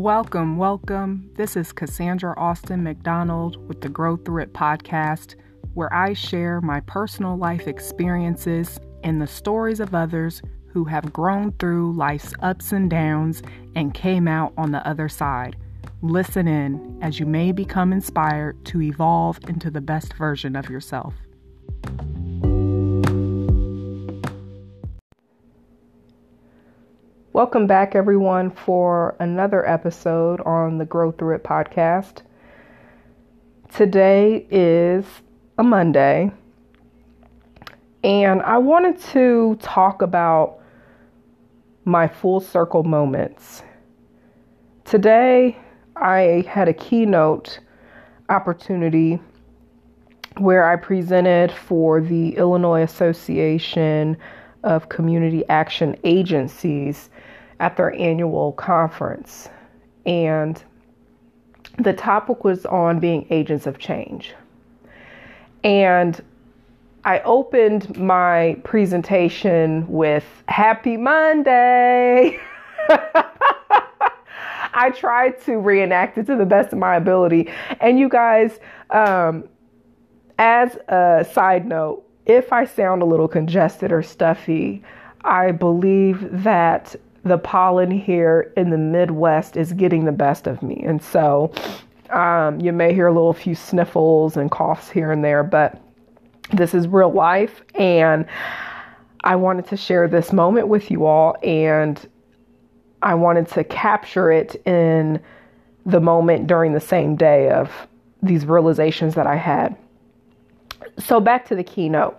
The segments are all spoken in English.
Welcome, welcome. This is Cassandra Austin McDonald with the Grow Through It podcast, where I share my personal life experiences and the stories of others who have grown through life's ups and downs and came out on the other side. Listen in as you may become inspired to evolve into the best version of yourself. Welcome back, everyone, for another episode on the Grow Through It podcast. Today is a Monday, and I wanted to talk about my full circle moments. Today, I had a keynote opportunity where I presented for the Illinois Association of Community Action Agencies at their annual conference. And the topic was on being agents of change. And I opened my presentation with Happy Monday. I tried to reenact it to the best of my ability. And you guys, um, as a side note, if I sound a little congested or stuffy, I believe that the pollen here in the Midwest is getting the best of me. And so um, you may hear a little few sniffles and coughs here and there, but this is real life. And I wanted to share this moment with you all. And I wanted to capture it in the moment during the same day of these realizations that I had. So, back to the keynote.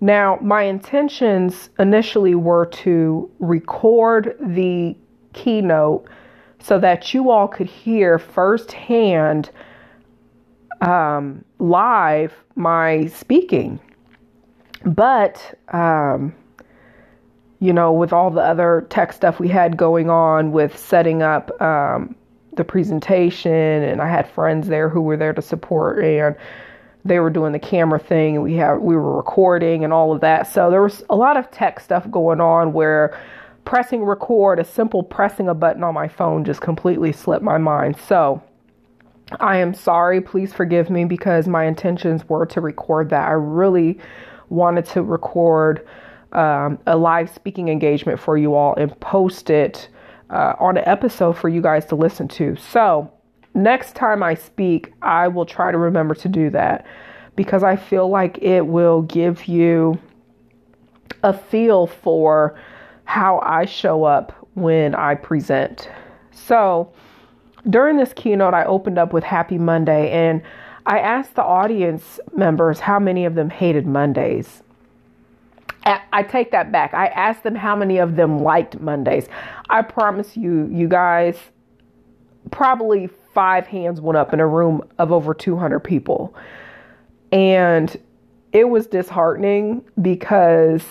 Now, my intentions initially were to record the keynote so that you all could hear firsthand um, live my speaking. But, um, you know, with all the other tech stuff we had going on with setting up um, the presentation, and I had friends there who were there to support, and they were doing the camera thing and we have we were recording and all of that. So there was a lot of tech stuff going on where pressing record, a simple pressing a button on my phone just completely slipped my mind. So I am sorry, please forgive me because my intentions were to record that. I really wanted to record um, a live speaking engagement for you all and post it uh, on an episode for you guys to listen to. So next time I speak, I will try to remember to do that because I feel like it will give you a feel for how I show up when I present. So, during this keynote, I opened up with Happy Monday and I asked the audience members how many of them hated Mondays. I take that back. I asked them how many of them liked Mondays. I promise you, you guys, probably five hands went up in a room of over 200 people. And it was disheartening because,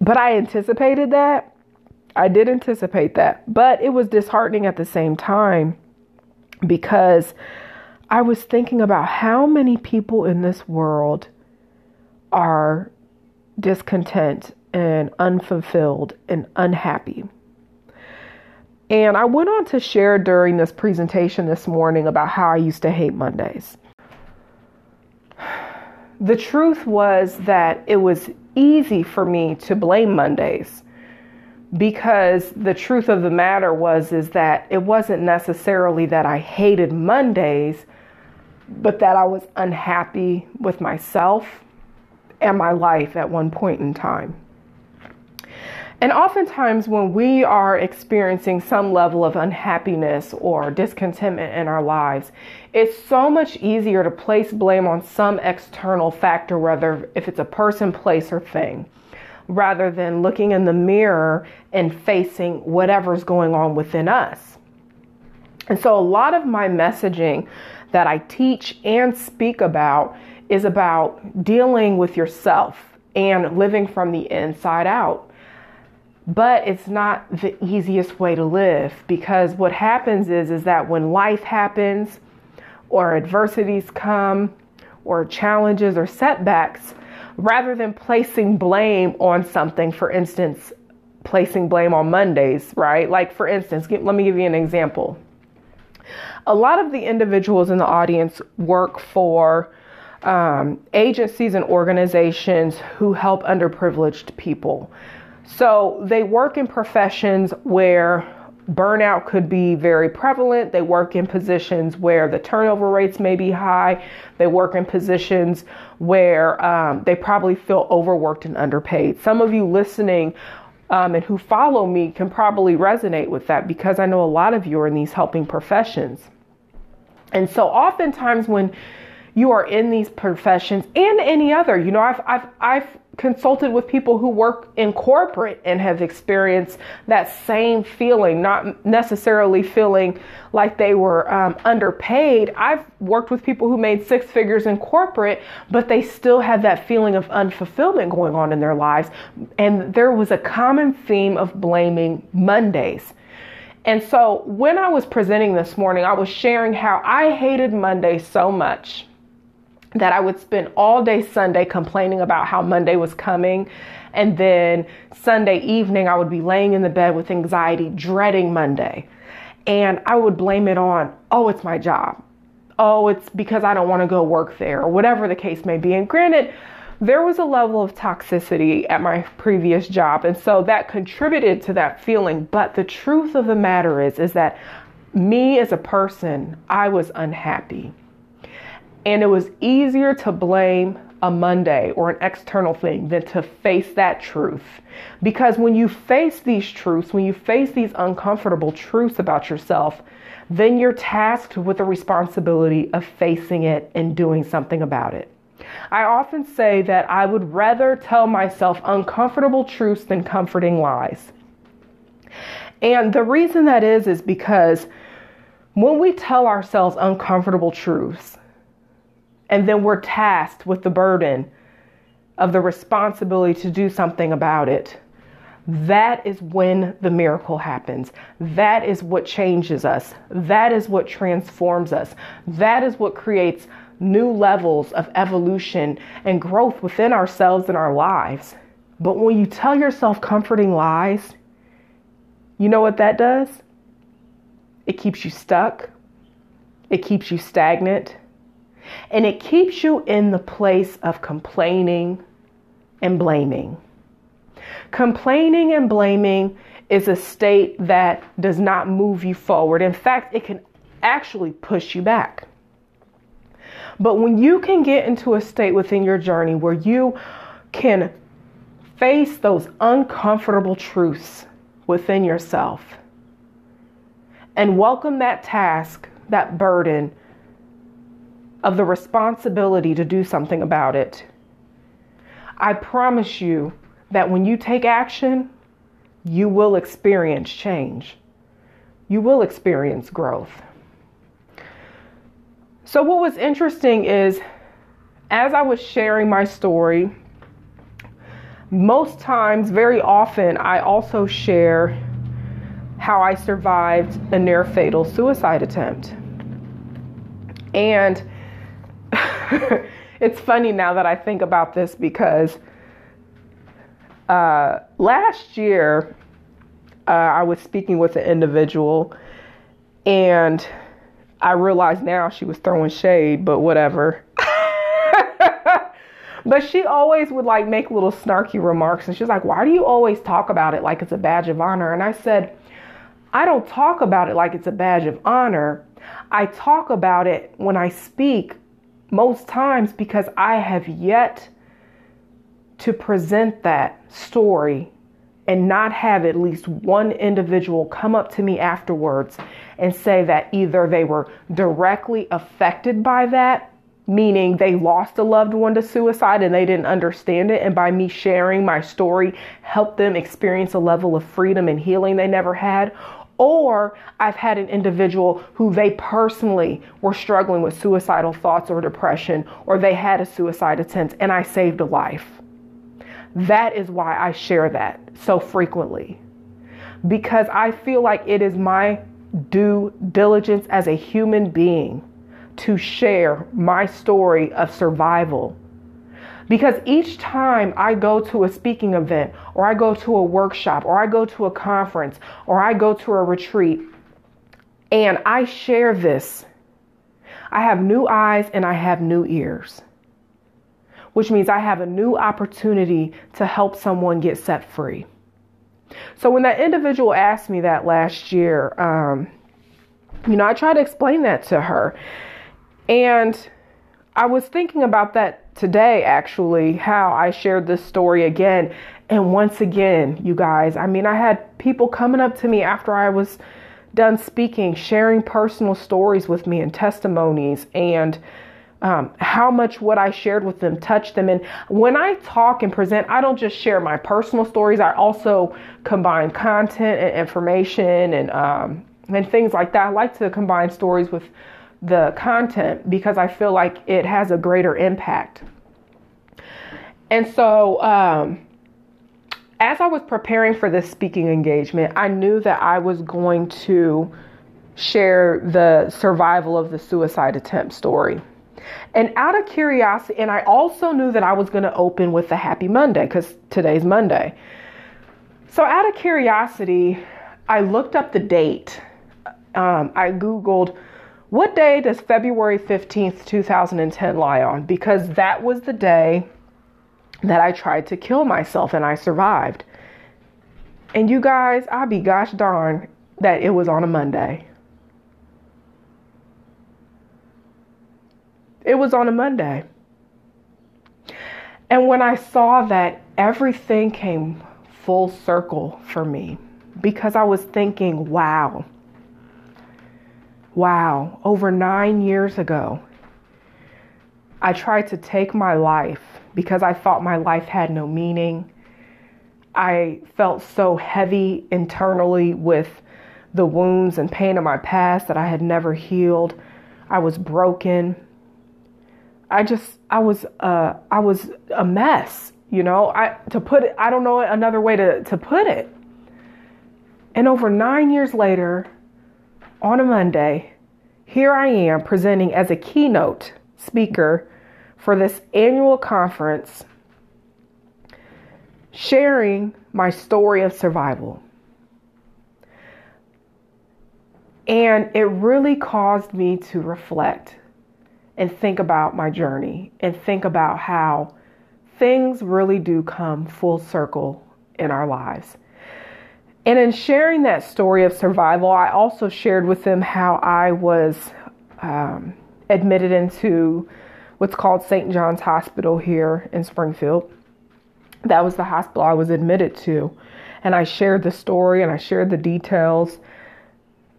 but I anticipated that. I did anticipate that. But it was disheartening at the same time because I was thinking about how many people in this world are discontent and unfulfilled and unhappy. And I went on to share during this presentation this morning about how I used to hate Mondays. The truth was that it was easy for me to blame Mondays because the truth of the matter was is that it wasn't necessarily that I hated Mondays, but that I was unhappy with myself and my life at one point in time. And oftentimes, when we are experiencing some level of unhappiness or discontentment in our lives, it's so much easier to place blame on some external factor, whether if it's a person, place, or thing, rather than looking in the mirror and facing whatever's going on within us. And so, a lot of my messaging that I teach and speak about is about dealing with yourself and living from the inside out but it's not the easiest way to live because what happens is is that when life happens or adversities come or challenges or setbacks rather than placing blame on something for instance placing blame on mondays right like for instance let me give you an example a lot of the individuals in the audience work for um, agencies and organizations who help underprivileged people. So they work in professions where burnout could be very prevalent. They work in positions where the turnover rates may be high. They work in positions where um, they probably feel overworked and underpaid. Some of you listening um, and who follow me can probably resonate with that because I know a lot of you are in these helping professions. And so, oftentimes, when you are in these professions and any other, you know, I've, I've, I've consulted with people who work in corporate and have experienced that same feeling, not necessarily feeling like they were um, underpaid. I've worked with people who made six figures in corporate, but they still had that feeling of unfulfillment going on in their lives. And there was a common theme of blaming Mondays. And so when I was presenting this morning, I was sharing how I hated Monday so much that I would spend all day Sunday complaining about how Monday was coming. And then Sunday evening, I would be laying in the bed with anxiety, dreading Monday. And I would blame it on, oh, it's my job. Oh, it's because I don't want to go work there, or whatever the case may be. And granted, there was a level of toxicity at my previous job. And so that contributed to that feeling. But the truth of the matter is, is that me as a person, I was unhappy. And it was easier to blame a Monday or an external thing than to face that truth. Because when you face these truths, when you face these uncomfortable truths about yourself, then you're tasked with the responsibility of facing it and doing something about it. I often say that I would rather tell myself uncomfortable truths than comforting lies. And the reason that is, is because when we tell ourselves uncomfortable truths, and then we're tasked with the burden of the responsibility to do something about it. That is when the miracle happens. That is what changes us. That is what transforms us. That is what creates new levels of evolution and growth within ourselves and our lives. But when you tell yourself comforting lies, you know what that does? It keeps you stuck, it keeps you stagnant, and it keeps you in the place of complaining and blaming. Complaining and blaming is a state that does not move you forward. In fact, it can actually push you back. But when you can get into a state within your journey where you can face those uncomfortable truths within yourself and welcome that task, that burden, of the responsibility to do something about it. I promise you that when you take action, you will experience change. You will experience growth. So, what was interesting is as I was sharing my story, most times, very often, I also share how I survived a near fatal suicide attempt. And it's funny now that I think about this because uh, last year uh, I was speaking with an individual and I realized now she was throwing shade, but whatever. but she always would like make little snarky remarks and she's like, Why do you always talk about it like it's a badge of honor? And I said, I don't talk about it like it's a badge of honor. I talk about it when I speak most times because I have yet to present that story and not have at least one individual come up to me afterwards and say that either they were directly affected by that, meaning they lost a loved one to suicide and they didn't understand it, and by me sharing my story, helped them experience a level of freedom and healing they never had, or I've had an individual who they personally were struggling with suicidal thoughts or depression, or they had a suicide attempt and I saved a life. That is why I share that so frequently. Because I feel like it is my due diligence as a human being to share my story of survival because each time I go to a speaking event, or I go to a workshop, or I go to a conference, or I go to a retreat, And I share this. I have new eyes and I have new ears, which means I have a new opportunity to help someone get set free. So when that individual asked me that last year, um, you know, I tried to explain that to her. And I was thinking about that today, actually, how I shared this story again. And once again, you guys, I mean, I had people coming up to me after I was done speaking, sharing personal stories with me and testimonies, and um, how much what I shared with them touched them. And when I talk and present, I don't just share my personal stories, I also combine content and information and, um, and things like that. I like to combine stories with the content because I feel like it has a greater impact. And so, um, as I was preparing for this speaking engagement, I knew that I was going to share the survival of the suicide attempt story. And out of curiosity, and I also knew that I was going to open with the Happy Monday because today's Monday. So, out of curiosity, I looked up the date. Um, I Googled what day does February 15th, 2010 lie on? Because that was the day that I tried to kill myself and I survived. And you guys, I'll be gosh darn that it was on a Monday. It was on a Monday. And when I saw that, everything came full circle for me because I was thinking, wow, wow, over nine years ago, I tried to take my life because I thought my life had no meaning. I felt so heavy internally with the wounds and pain of my past that I had never healed. I was broken. I just I was uh I was a mess, you know. I to put it I don't know another way to to put it. And over 9 years later on a Monday, here I am presenting as a keynote speaker for this annual conference sharing my story of survival. And it really caused me to reflect and think about my journey and think about how things really do come full circle in our lives. And in sharing that story of survival, I also shared with them how I was um, admitted into what's called St. John's Hospital here in Springfield. That was the hospital I was admitted to. And I shared the story and I shared the details.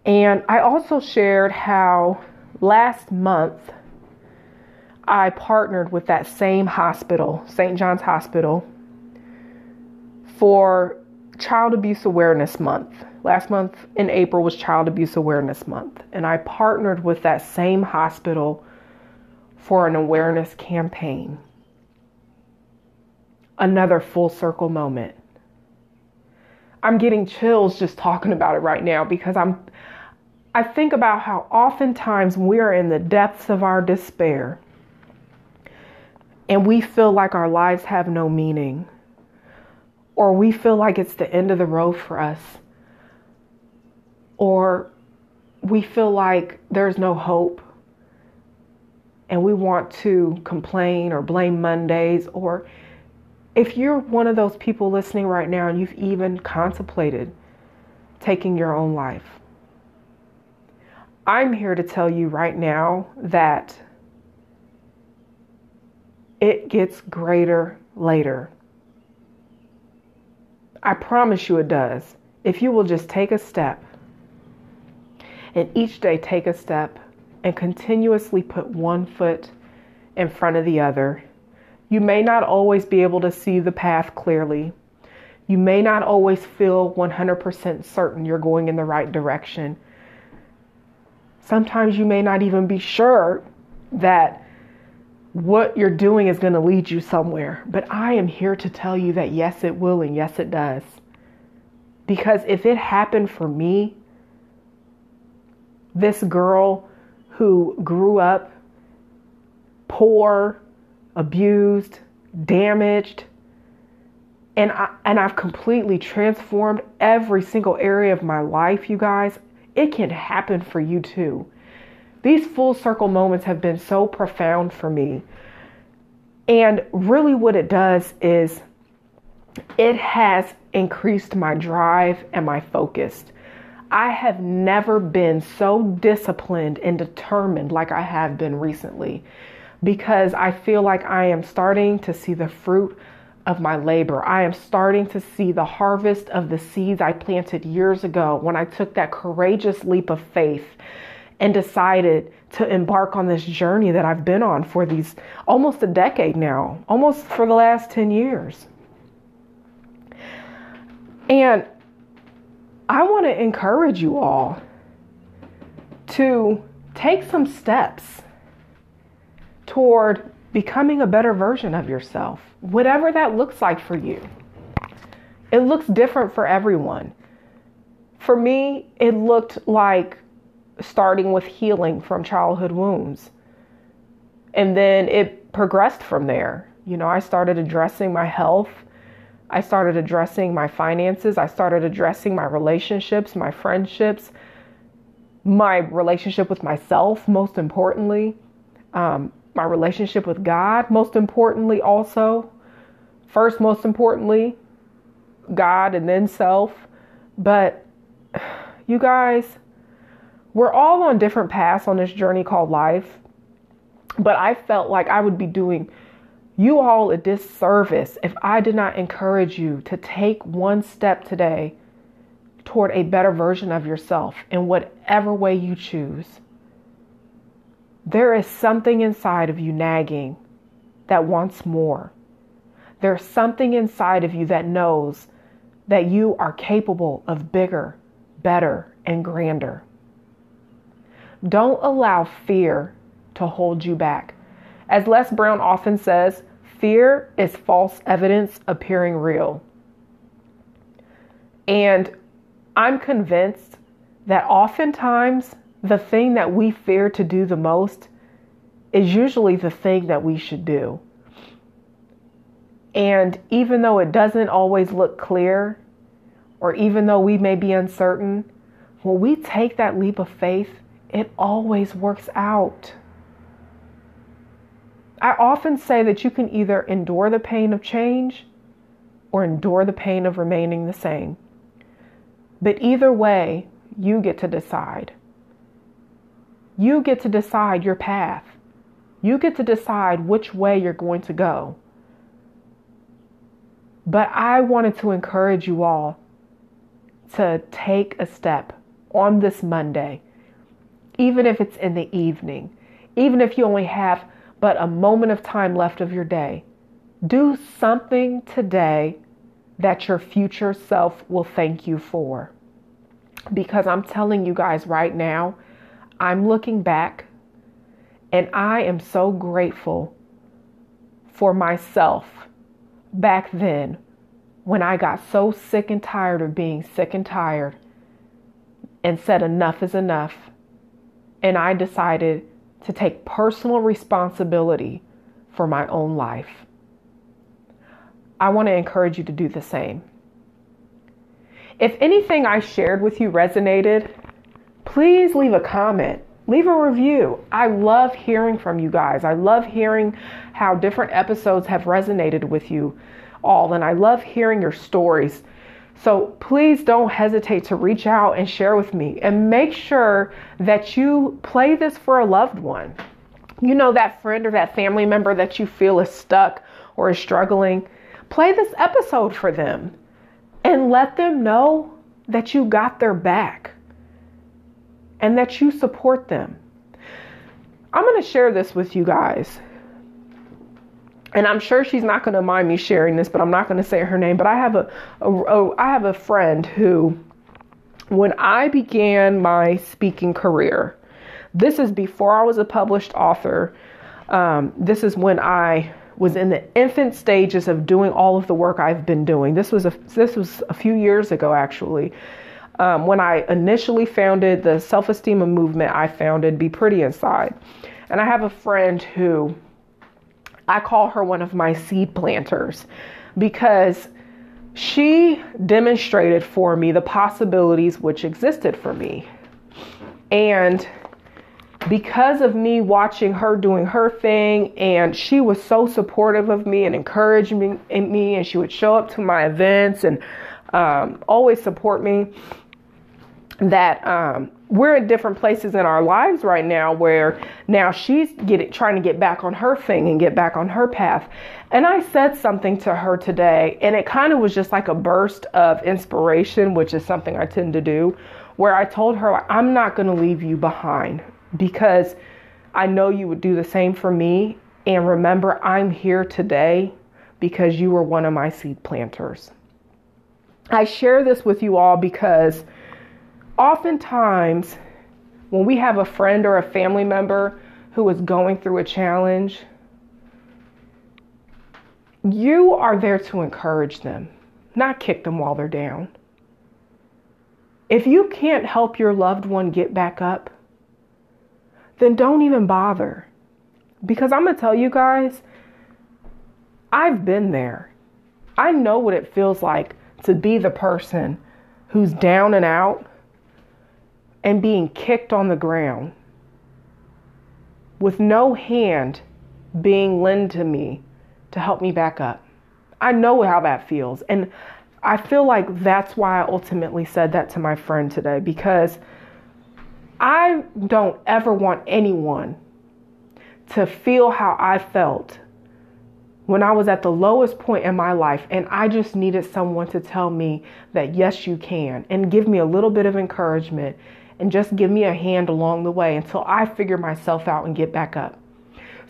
And I also shared how last month I partnered with that same hospital, St. John's Hospital, for Child Abuse Awareness Month. Last month in April was Child Abuse Awareness Month. And I partnered with that same hospital for an awareness campaign. Another full circle moment. I'm getting chills just talking about it right now because I'm I think about how oftentimes we're in the depths of our despair and we feel like our lives have no meaning or we feel like it's the end of the road for us or we feel like there's no hope and we want to complain or blame Mondays, or if you're one of those people listening right now and you've even contemplated taking your own life, I'm here to tell you right now that it gets greater later. I promise you it does. If you will just take a step and each day take a step and continuously put one foot in front of the other. You may not always be able to see the path clearly. You may not always feel 100% certain you're going in the right direction. Sometimes you may not even be sure that what you're doing is going to lead you somewhere. But I am here to tell you that yes, it will and yes, it does. Because if it happened for me, this girl who grew up poor, abused, damaged, and I, and I've completely transformed every single area of my life, you guys. it can happen for you too. These full circle moments have been so profound for me. And really, what it does is it has increased my drive and my focus. I have never been so disciplined and determined like I have been recently because I feel like I am starting to see the fruit of my labor. I am starting to see the harvest of the seeds I planted years ago when I took that courageous leap of faith and decided to embark on this journey that I've been on for these almost a decade now, almost for the last 10 years. And I want to encourage you all to take some steps toward becoming a better version of yourself, whatever that looks like for you. It looks different for everyone. For me, it looked like starting with healing from childhood wounds. And then it progressed from there. You know, I started addressing my health. I started addressing my finances. I started addressing my relationships, my friendships, my relationship with myself, most importantly. Um, my relationship with God, most importantly, also. First, most importantly, God and then self. But you guys, we're all on different paths on this journey called life. But I felt like I would be doing you all a disservice if I did not encourage you to take one step today toward a better version of yourself in whatever way you choose. There is something inside of you nagging that wants more. There's something inside of you that knows that you are capable of bigger, better, and grander. Don't allow fear to hold you back. As Les Brown often says, fear is false evidence appearing real. And I'm convinced that oftentimes the thing that we fear to do the most is usually the thing that we should do. And even though it doesn't always look clear, or even though we may be uncertain, when we take that leap of faith, it always works out. I often say that you can either endure the pain of change or endure the pain of remaining the same. But either way, you get to decide. You get to decide your path. You get to decide which way you're going to go. But I wanted to encourage you all to take a step on this Monday, even if it's in the evening, even if you only have but a moment of time left of your day. Do something today that your future self will thank you for. Because I'm telling you guys right now, I'm looking back and I am so grateful for myself back then when I got so sick and tired of being sick and tired and said enough is enough. And I decided to take personal responsibility for my own life. I want to encourage you to do the same. If anything I shared with you resonated, please leave a comment, leave a review. I love hearing from you guys. I love hearing how different episodes have resonated with you all, and I love hearing your stories. So please don't hesitate to reach out and share with me and make sure that you play this for a loved one. You know, that friend or that family member that you feel is stuck or is struggling. Play this episode for them and let them know that you got their back and that you support them. I'm going to share this with you guys. And I'm sure she's not going to mind me sharing this, but I'm not going to say her name. But I have a, a, a I have a friend who, when I began my speaking career, this is before I was a published author. Um, this is when I was in the infant stages of doing all of the work I've been doing. This was a this was a few years ago actually um, when I initially founded the self esteem movement, I founded Be Pretty Inside. And I have a friend who I call her one of my seed planters because she demonstrated for me the possibilities which existed for me. And because of me watching her doing her thing, and she was so supportive of me and encouraging me, and she would show up to my events and um, always support me. That um, we're in different places in our lives right now where now she's getting trying to get back on her thing and get back on her path. And I said something to her today, and it kind of was just like a burst of inspiration, which is something I tend to do, where I told her, I'm not going to leave you behind because I know you would do the same for me. And remember, I'm here today because you were one of my seed planters. I share this with you all because oftentimes when we have a friend or a family member who is going through a challenge, you are there to encourage them, not kick them while they're down. If you can't help your loved one get back up, then don't even bother. Because I'm going to tell you guys, I've been there. I know what it feels like to be the person who's down and out and being kicked on the ground with no hand being lent to me to help me back up. I know how that feels. And I feel like that's why I ultimately said that to my friend today because I don't ever want anyone to feel how I felt when I was at the lowest point in my life and I just needed someone to tell me that yes, you can and give me a little bit of encouragement and just give me a hand along the way until I figure myself out and get back up.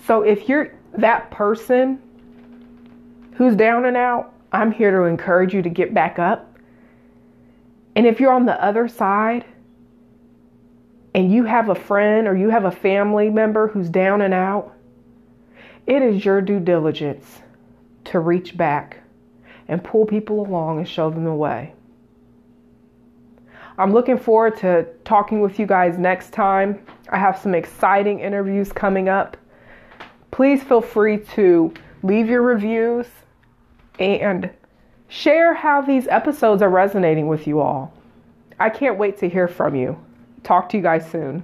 So if you're that person who's down and out, I'm here to encourage you to get back up. And if you're on the other side, and you have a friend or you have a family member who's down and out, it is your due diligence to reach back and pull people along and show them the way. I'm looking forward to talking with you guys next time. I have some exciting interviews coming up. Please feel free to leave your reviews and share how these episodes are resonating with you all. I can't wait to hear from you. Talk to you guys soon.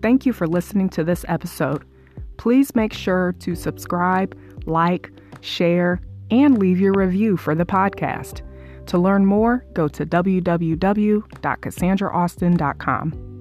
Thank you for listening to this episode. Please make sure to subscribe, like, share, and leave your review for the podcast. To learn more, go to www.cassandraaustin.com.